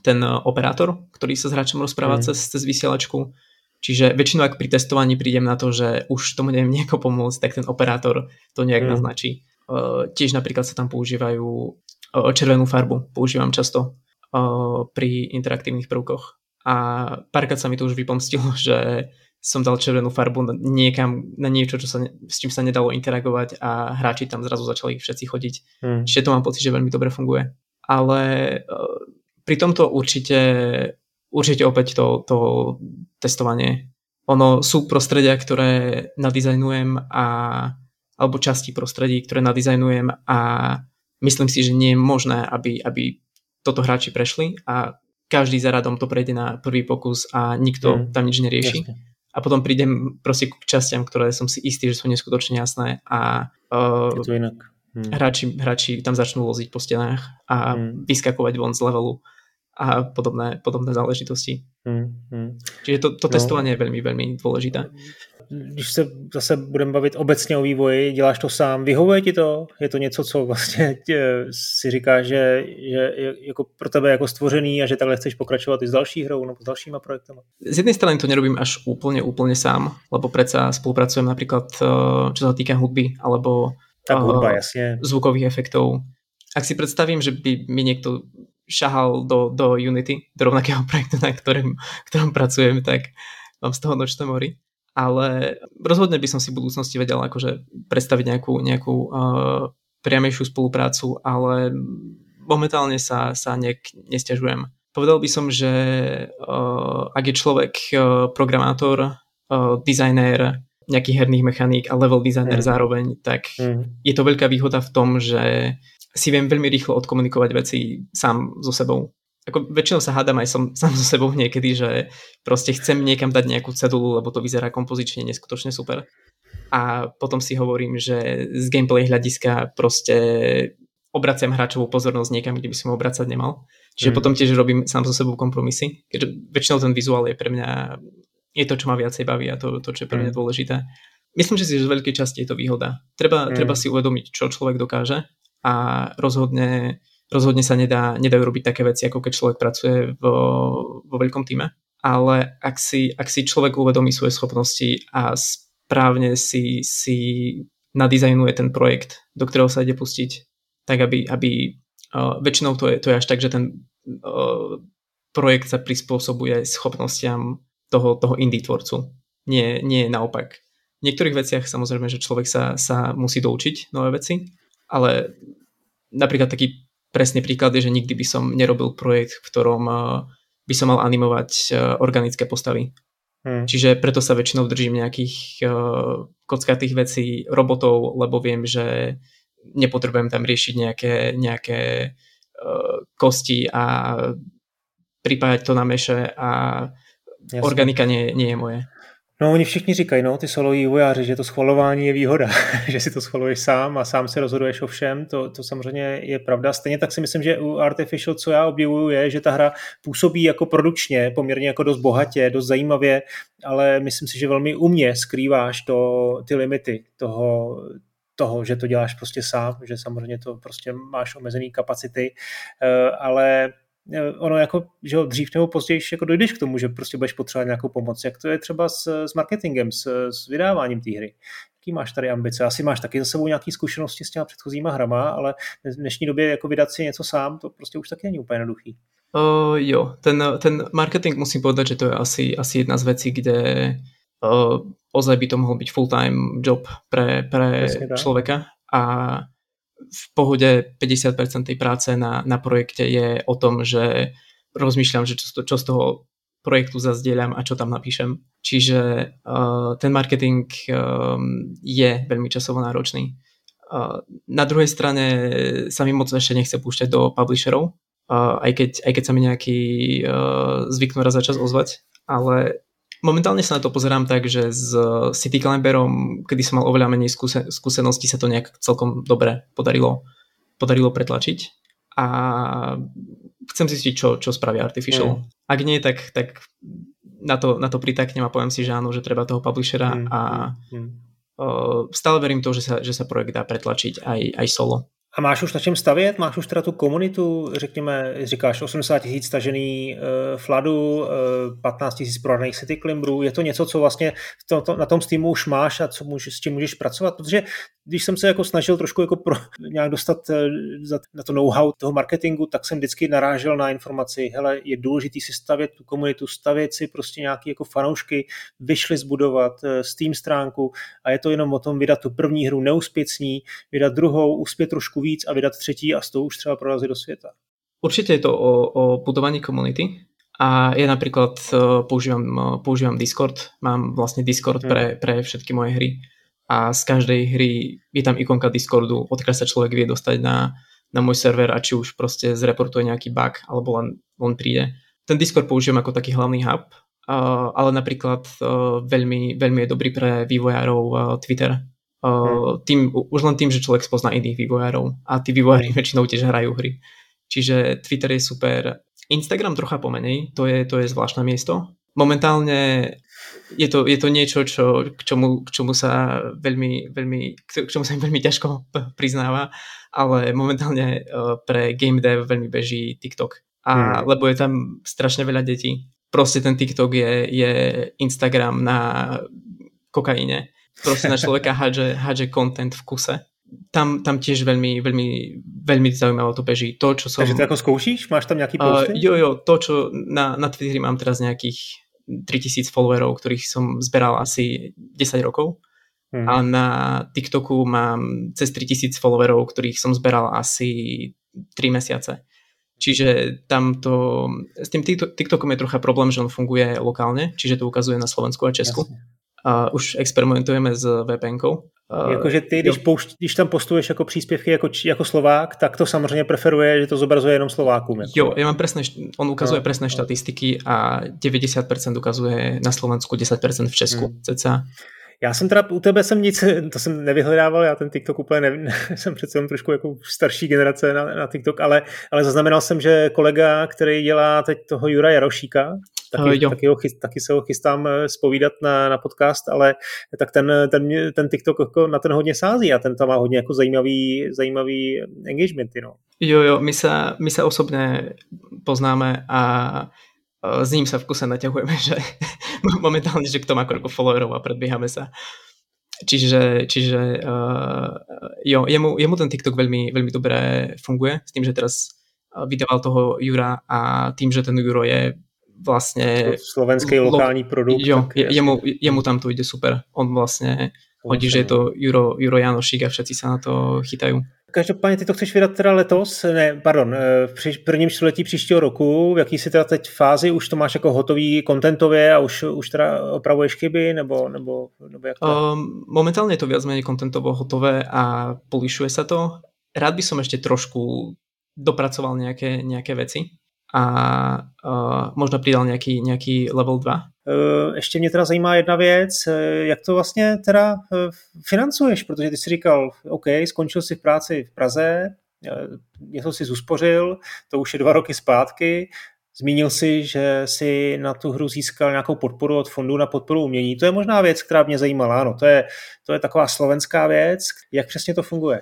ten operátor, ktorý sa s hráčom rozpráva mm. cez, cez vysielačku. Čiže väčšinou, ak pri testovaní prídem na to, že už tomu neviem nejako pomôcť, tak ten operátor to nejak mm. naznačí. Uh, tiež napríklad sa tam používajú uh, červenú farbu, používam často uh, pri interaktívnych prvkoch. A párkrát sa mi to už vypomstilo, že som dal červenú farbu niekam na niečo, čo sa ne, s čím sa nedalo interagovať a hráči tam zrazu začali všetci chodiť. Mm. Čiže to mám pocit, že veľmi dobre funguje. Ale uh, pri tomto určite, určite opäť to, to testovanie. Ono sú prostredia, ktoré nadizajnujem a alebo časti prostredí, ktoré nadizajnujem a myslím si, že nie je možné, aby, aby toto hráči prešli a každý za radom to prejde na prvý pokus a nikto mm, tam nič nerieši. Jasne. A potom prídem proste k častiam, ktoré som si istý, že sú neskutočne jasné a uh, je to inak. Hmm. Hráči, hráči tam začnú loziť po stenách a hmm. vyskakovať von z levelu a podobné, podobné záležitosti. Hmm. Hmm. Čiže to, to no. testovanie je veľmi, veľmi dôležité. Když se zase budeme bavit obecně o vývoji, děláš to sám, vyhovuje ti to? Je to něco, co vlastně si říká, že, že je jako pro tebe jako stvořený a že takhle chceš pokračovat i s další hrou nebo s dalšíma projektami? Z jednej strany to nerobím až úplne, úplne sám, lebo predsa spolupracujem napríklad, eh, čo sa týka hudby, alebo tak hudba, jasne. zvukových efektov. Ak si predstavím, že by mi niekto šahal do, do Unity, do rovnakého projektu, na ktorým, ktorom pracujem, tak mám z toho nočné mori. Ale rozhodne by som si v budúcnosti vedel akože predstaviť nejakú, nejakú uh, priamejšiu spoluprácu, ale momentálne sa, sa nejak nestiažujem. Povedal by som, že uh, ak je človek uh, programátor, uh, dizajnér, nejaký herných mechaník a level designer mm. zároveň, tak mm. je to veľká výhoda v tom, že si viem veľmi rýchlo odkomunikovať veci sám so sebou. Ako väčšinou sa hádam aj som sám so sebou niekedy, že proste chcem niekam dať nejakú cedulu, lebo to vyzerá kompozične neskutočne super. A potom si hovorím, že z gameplay hľadiska proste obraciam hráčovú pozornosť niekam, kde by som ho obracať nemal. Čiže mm. potom tiež robím sám so sebou kompromisy, keďže väčšinou ten vizuál je pre mňa je to, čo ma viacej baví a to, to čo je pre mňa mm. dôležité. Myslím, že si že z veľkej časti je to výhoda. Treba, mm. treba si uvedomiť, čo človek dokáže a rozhodne, rozhodne sa nedá, nedajú robiť také veci, ako keď človek pracuje vo, vo veľkom týme. Ale ak si, ak si človek uvedomí svoje schopnosti a správne si, si nadizajnuje ten projekt, do ktorého sa ide pustiť, tak aby, aby uh, väčšinou to je, to je až tak, že ten uh, projekt sa prispôsobuje schopnostiam toho, toho indie tvorcu. Nie, nie naopak. V niektorých veciach samozrejme, že človek sa, sa musí doučiť nové veci, ale napríklad taký presný príklad je, že nikdy by som nerobil projekt, v ktorom uh, by som mal animovať uh, organické postavy. Hmm. Čiže preto sa väčšinou držím nejakých uh, kockatých vecí, robotov, lebo viem, že nepotrebujem tam riešiť nejaké, nejaké uh, kosti a pripájať to na meše a Jasne. organika nie, nie je moje. No oni všichni říkají, no ty soloví vojáři, že to schvalování je výhoda, že si to schvaluješ sám a sám se rozhoduješ o všem, to, to samozřejmě je pravda. Stejně tak si myslím, že u Artificial, co já obdivuju, je, že ta hra působí jako produkčně, poměrně jako dost bohatě, dost zajímavě, ale myslím si, že velmi umně skrýváš to, ty limity toho, toho, že to děláš prostě sám, že samozřejmě to prostě máš omezený kapacity, eh, ale ono jako, že dřív nebo později jako dojdeš k tomu, že prostě budeš potřebovat nějakou pomoc. Jak to je třeba s, s marketingem, s, s vydáváním té hry? Jaký máš tady ambice? Asi máš taky za sebou nějaké zkušenosti s těma předchozíma hrama, ale v dnešní době jako vydat si něco sám, to prostě už taky není úplně jednoduchý. Uh, jo, ten, ten marketing musím povedať, že to je asi, asi jedna z vecí, kde uh, ozaj by to mohol byť full-time job pre, pre človeka a v pohode 50% tej práce na, na projekte je o tom, že rozmýšľam, že čo, čo z toho projektu zazdieľam a čo tam napíšem. Čiže uh, ten marketing um, je veľmi časovo náročný. Uh, na druhej strane sa mi moc ešte nechce púšťať do publisherov, uh, aj, keď, aj keď sa mi nejaký uh, zvyknú raz za čas ozvať, ale Momentálne sa na to pozerám tak, že s City Climberom, kedy som mal oveľa menej skúsen- skúseností, sa to nejak celkom dobre podarilo, podarilo pretlačiť. A chcem zistiť, čo, čo spraví Artificial. Mm. Ak nie, tak, tak na, to, na to pritaknem a poviem si, že áno, že treba toho publishera mm. a mm. Uh, stále verím to, že sa, že sa projekt dá pretlačiť aj, aj solo. A máš už na čem stavět? Máš už teda tu komunitu, řekněme, říkáš 80 tisíc stažený uh, Fladu, uh, 15 tisíc prodaných City Climberů. Je to něco, co vlastně to, to, na tom Steamu už máš a co můžeš, s čím můžeš pracovat? Protože když jsem se jako snažil trošku jako pro, nějak dostat uh, za, na to know-how toho marketingu, tak jsem vždycky narážel na informaci, hele, je důležitý si stavět tu komunitu, stavět si prostě nějaký jako fanoušky, vyšli zbudovat uh, Steam stránku a je to jenom o tom vydat tu první hru, neuspět vydat druhou, uspět trošku víc a vydat třetí a z toho už třeba prorazit do světa. Určite je to o, o budovaní komunity a ja napríklad uh, používam, uh, používam Discord, mám vlastne Discord pre, hmm. pre všetky moje hry a z každej hry je tam ikonka Discordu, odkiaľ sa človek vie dostať na, na môj server a či už proste zreportuje nejaký bug alebo len, len príde. Ten Discord použijem ako taký hlavný hub, uh, ale napríklad veľmi, veľmi je dobrý pre vývojárov Twitter, tým, už len tým, že človek spozná iných vývojárov a tí vývojári väčšinou tiež hrajú hry. Čiže Twitter je super. Instagram trocha pomenej, to je, to je zvláštne miesto. Momentálne je to, je to niečo, čo, k, čomu, k čomu sa veľmi, veľmi, k čomu sa veľmi ťažko priznáva, ale momentálne pre game dev veľmi beží TikTok. A hmm. lebo je tam strašne veľa detí. Proste ten TikTok je, je Instagram na kokaine proste na človeka hádže, hádže content v kuse. Tam, tam tiež veľmi, veľmi, veľmi zaujímavé to beží. To, čo som... Takže ty ako skúšiš? Máš tam nejaký posty? Uh, jo, jo, to, čo na, na Twitteri mám teraz nejakých 3000 followerov, ktorých som zberal asi 10 rokov. Hmm. A na TikToku mám cez 3000 followerov, ktorých som zberal asi 3 mesiace. Čiže tam to, s tým TikTokom je trocha problém, že on funguje lokálne, čiže to ukazuje na Slovensku a Česku. Jasne a už experimentujeme s VPNkou. Jakože ty, když, poušť, když tam postuješ jako příspěvky jako, jako Slovák, tak to samozřejmě preferuje, že to zobrazuje jenom Slovákům. Jako. Jo, ja mám presné, on ukazuje no, presné no. štatistiky a 90% ukazuje na Slovensku, 10% v Česku, hmm. cca. Já jsem teda u tebe jsem nic, to jsem nevyhledával, já ten TikTok úplně nevím, jsem přece jenom trošku jako starší generace na, na TikTok, ale, ale zaznamenal jsem, že kolega, který dělá teď toho Jura Jarošíka, taky, taky, ho chyst, taky se ho chystám spovídat eh, na, na podcast, ale tak ten, ten, ten TikTok jako na ten hodně sází a ten tam má hodně jako zajímavý, zajímavý engagementy. No. Jo, jo, my sa, my sa osobne poznáme a s ním sa v kuse naťahujeme, že momentálne, že kto má koľko followerov a predbiehame sa. Čiže, čiže uh, jo, jemu, jemu ten TikTok veľmi, veľmi dobre funguje, s tým, že teraz vydával toho Jura a tým, že ten Juro je vlastne... Slovenský lo, lokální produkt. Jo, jemu, jemu tam to ide super. On vlastne hodí, že je to Juro, Juro Janošik a všetci sa na to chytajú. Každopádně ty to chceš vydat teda letos, ne, pardon, eh, v prvním čtvrtletí příštího roku, v jaký jsi teda teď fázi, už to máš jako hotový kontentově a už, už teda opravuješ chyby, nebo, nebo, nebo jak to um, Momentálne je to viac menej kontentovo hotové a polišuje sa to. Rád by som ešte trošku dopracoval nejaké, nejaké veci a uh, možno pridal nějaký, nějaký level 2. Eh, ještě mě teda zajímá jedna věc, eh, jak to vlastně teda financuješ, protože ty si říkal, OK, skončil si v práci v Praze, něco si zuspořil, to už je dva roky zpátky, Zmínil si, že si na tu hru získal nějakou podporu od fondu na podporu umění. To je možná věc, která mě zajímala. Ano, to je, to je taková slovenská věc. Jak přesně to funguje?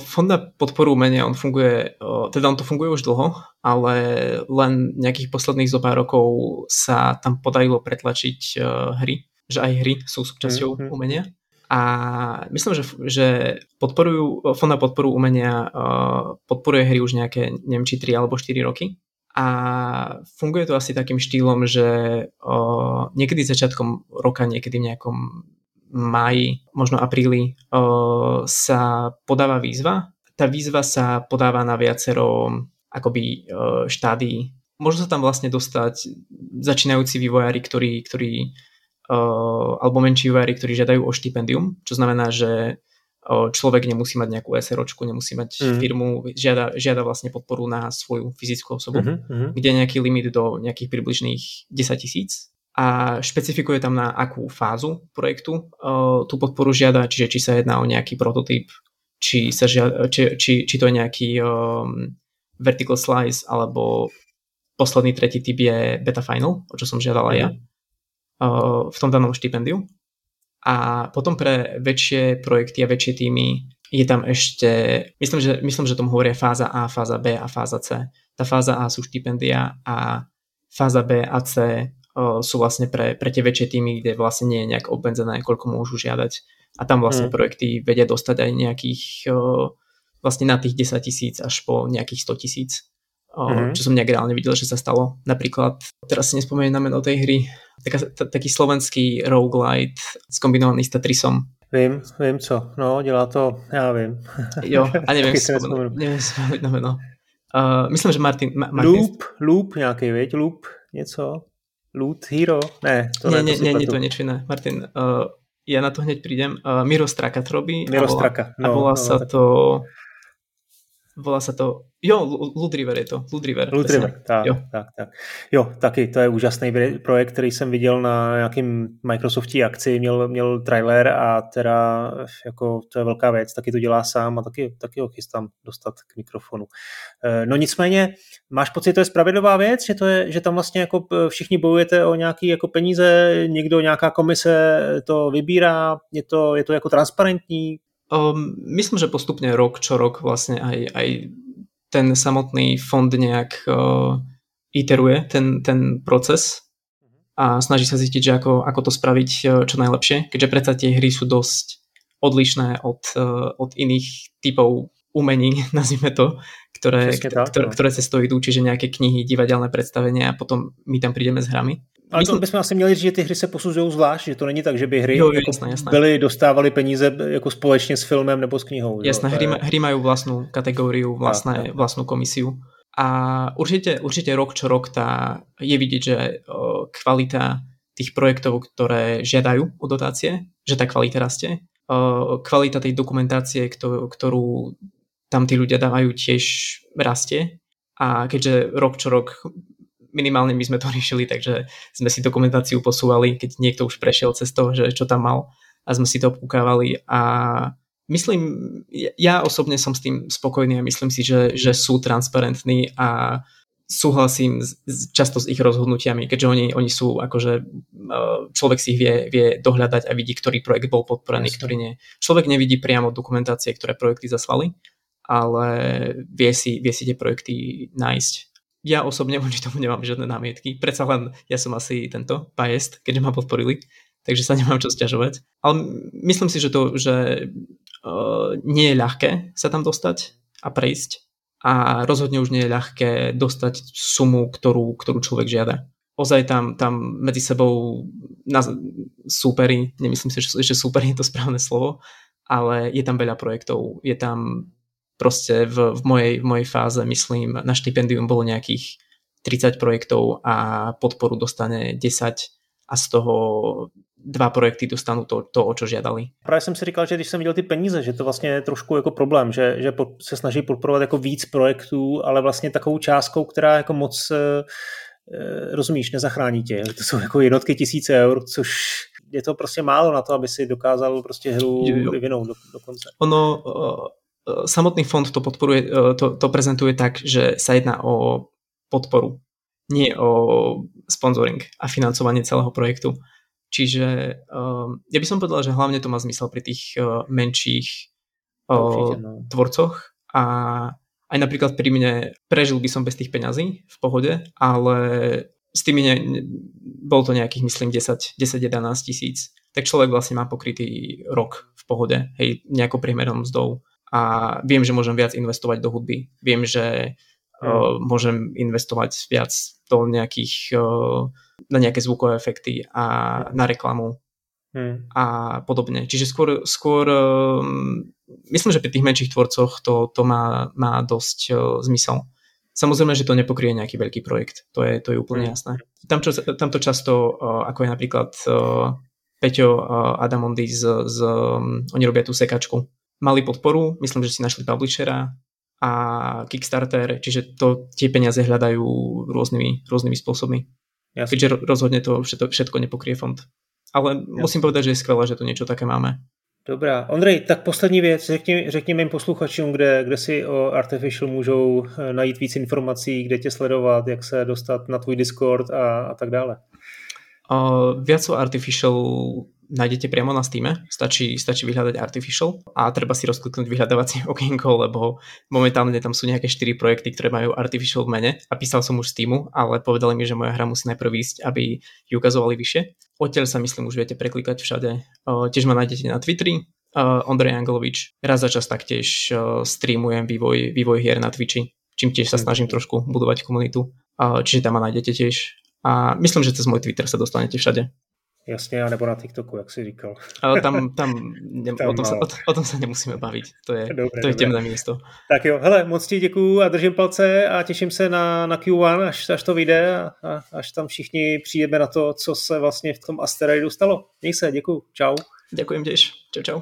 Fond na podporu umenia, on funguje, teda on to funguje už dlho, ale len nejakých posledných zo pár rokov sa tam podarilo pretlačiť hry, že aj hry sú súčasťou mm-hmm. umenia. A myslím, že, že podporujú, Fond na podporu umenia podporuje hry už nejaké, neviem, či 3 alebo 4 roky. A funguje to asi takým štýlom, že niekedy začiatkom roka, niekedy v nejakom maji, možno apríli sa podáva výzva. Tá výzva sa podáva na viacero akoby štádií. Môžu sa tam vlastne dostať začínajúci vývojári, ktorí, ktorí alebo menší vývojári, ktorí žiadajú o štipendium, čo znamená, že človek nemusí mať nejakú SROčku, nemusí mať mm. firmu, žiada, žiada vlastne podporu na svoju fyzickú osobu, mm-hmm. kde je nejaký limit do nejakých približných 10 tisíc a špecifikuje tam na akú fázu projektu uh, tú podporu žiada, čiže či sa jedná o nejaký prototyp, či, sa žiada, či, či, či to je nejaký um, vertical slice, alebo posledný tretí typ je beta final, o čo som žiadal aj ja uh, v tom danom štipendiu. A potom pre väčšie projekty a väčšie týmy je tam ešte, myslím, že, myslím, že tomu hovoria fáza A, fáza B a fáza C. Tá fáza A sú štipendia a fáza B a C sú vlastne pre, pre tie väčšie týmy, kde vlastne nie je nejak obmedzené, koľko môžu žiadať. A tam vlastne mm. projekty vedia dostať aj nejakých vlastne na tých 10 tisíc až po nejakých 100 tisíc. Mm-hmm. Čo som nejak reálne videl, že sa stalo. Napríklad, teraz si nespomeniem na meno tej hry, taká, t- taký slovenský roguelite skombinovaný s Tetrisom. Vím, vím co. No, dělá to, já vím. Jo, a nevím, spomenúť, neviem spomenúť na meno. Uh, myslím, že Martin... Ma- Martin... Loop, Loop nějaký, viď? Loop, něco? Loot Hero? Ne, to nie, nie, nie, nie, to niečo iné. Martin, uh, ja na to hneď prídem. Uh, Miro Straka to robí. Miro Straka. No, a volá no, sa to... Volá sa to Jo, Ludriver je to. Ludriver. Ludriver, tak, jo. tak, tak. Jo, taky, to je úžasný projekt, který jsem viděl na nějakým Microsoftí akci, měl, měl trailer a teda jako to je velká věc, taky to dělá sám a taky, taky ho chystám dostat k mikrofonu. Eh, no nicméně, máš pocit, to je spravedlivá věc, že, to je, že tam vlastně jako všichni bojujete o nějaké jako peníze, někdo, nějaká komise to vybírá, je to, je to jako transparentní? Um, myslím, že postupne rok čo rok vlastne aj, aj ten samotný fond nejak uh, iteruje ten, ten proces a snaží sa zistiť, že ako, ako to spraviť uh, čo najlepšie, keďže predsa tie hry sú dosť odlišné od, uh, od iných typov umení, nazvime to, ktoré, ktoré, no. ktoré cesto idú, čiže nejaké knihy, divadelné predstavenia a potom my tam prídeme s hrami. Ale to bychom asi měli říct, že ty hry se posuzují zvlášť, že to není tak, že by hry jo, jako jasné, jasné. byly, dostávali peníze jako společně s filmem nebo s knihou. Jasné, hry, je... hry majú vlastnú kategóriu, vlastné, tak, vlastnú komisiu. A určite, určite rok čo rok tá, je vidieť, že kvalita tých projektov, ktoré žiadajú o dotácie, že tá kvalita rastie. Kvalita tej dokumentácie, ktorú tam tí ľudia dávajú, tiež rastie. A keďže rok čo rok minimálne my sme to riešili, takže sme si dokumentáciu posúvali, keď niekto už prešiel cez to, že čo tam mal a sme si to obkúkávali a myslím, ja osobne som s tým spokojný a myslím si, že, že sú transparentní a súhlasím s, často s ich rozhodnutiami, keďže oni, oni sú akože e, človek si ich vie, vie dohľadať a vidí, ktorý projekt bol podporený, Jasne. ktorý nie. Človek nevidí priamo dokumentácie, ktoré projekty zaslali, ale vie si, vie si tie projekty nájsť ja osobne voči tomu nemám žiadne námietky. Predsa len ja som asi tento biased, keďže ma podporili. takže sa nemám čo stiažovať. Ale myslím si, že to, že uh, nie je ľahké sa tam dostať a prejsť a rozhodne už nie je ľahké dostať sumu, ktorú, ktorú človek žiada. Ozaj tam, tam medzi sebou na, súperi, nemyslím si, že, že súperi je to správne slovo, ale je tam veľa projektov. Je tam proste v, v, mojej, v mojej fáze, myslím, na štipendium bolo nejakých 30 projektov a podporu dostane 10 a z toho dva projekty dostanú to, to, o čo žiadali. Právě jsem si říkal, že když jsem viděl ty peníze, že to vlastně je trošku jako problém, že, že se snaží podporovat jako víc projektů, ale vlastně takovou částkou, která jako moc e, rozumíš, nezachrání tě. To jsou jako jednotky tisíce eur, což je to prostě málo na to, aby si dokázal prostě hru vyvinout do, do konce. Ono, samotný fond to podporuje, to, to prezentuje tak, že sa jedná o podporu, nie o sponsoring a financovanie celého projektu. Čiže uh, ja by som povedal, že hlavne to má zmysel pri tých menších Určite, no. tvorcoch a aj napríklad pri mne prežil by som bez tých peňazí v pohode, ale s tými ne, bol to nejakých myslím 10-11 tisíc, tak človek vlastne má pokrytý rok v pohode, hej, nejakou priemernou mzdou a viem, že môžem viac investovať do hudby, viem, že uh, môžem investovať viac do nejakých uh, na nejaké zvukové efekty a na reklamu hmm. a podobne. Čiže skôr, skôr um, myslím, že pri tých menších tvorcoch to, to má, má dosť uh, zmysel. Samozrejme, že to nepokrie nejaký veľký projekt, to je, to je úplne hmm. jasné. Tam, čo, tam to často, uh, ako je napríklad uh, Peťo uh, Adamondi z, z um, oni robia tú sekačku. Mali podporu, myslím, že si našli publishera a Kickstarter, čiže to tie peniaze hľadajú rôznymi, rôznymi spôsobmi. Jasne. Keďže rozhodne to všetko, všetko nepokrie fond. Ale Jasne. musím povedať, že je skvelé, že to niečo také máme. Dobrá. Ondrej, tak poslední věc, řekni, řekni mým posluchačům, kde, kde si o Artificial můžou eh, najít víc informací, kde tě sledovat, jak se dostat na tvůj Discord a, a tak dále. Uh, viac o Artificial nájdete priamo na Steam, stačí, stačí vyhľadať Artificial a treba si rozkliknúť vyhľadávacie okienko, lebo momentálne tam sú nejaké 4 projekty, ktoré majú Artificial v mene a písal som už Steamu, ale povedali mi, že moja hra musí najprv ísť, aby ju ukazovali vyššie. Odtiaľ sa myslím už viete preklikať všade. Tiež ma nájdete na Twitteri, Ondrej Angelovič. Raz za čas taktiež streamujem vývoj, vývoj hier na Twitchi, čím tiež sa mhm. snažím trošku budovať komunitu. Čiže tam ma nájdete tiež. A myslím, že cez môj Twitter sa dostanete všade. Jasně, nebo na TikToku, jak si říkal. Ale tam, tam, ne, tam o, tom sa, o, o tom sa nemusíme baviť. To je, dobré, to je temné místo. Tak jo, hele, moc ti děkuju a držím palce a těším se na, na Q1, až, až to vyjde a, a až tam všichni přijdeme na to, co se vlastně v tom asteroidu stalo. Měj se, děkuju. Čau. Ďakujem tiež. Čau, čau.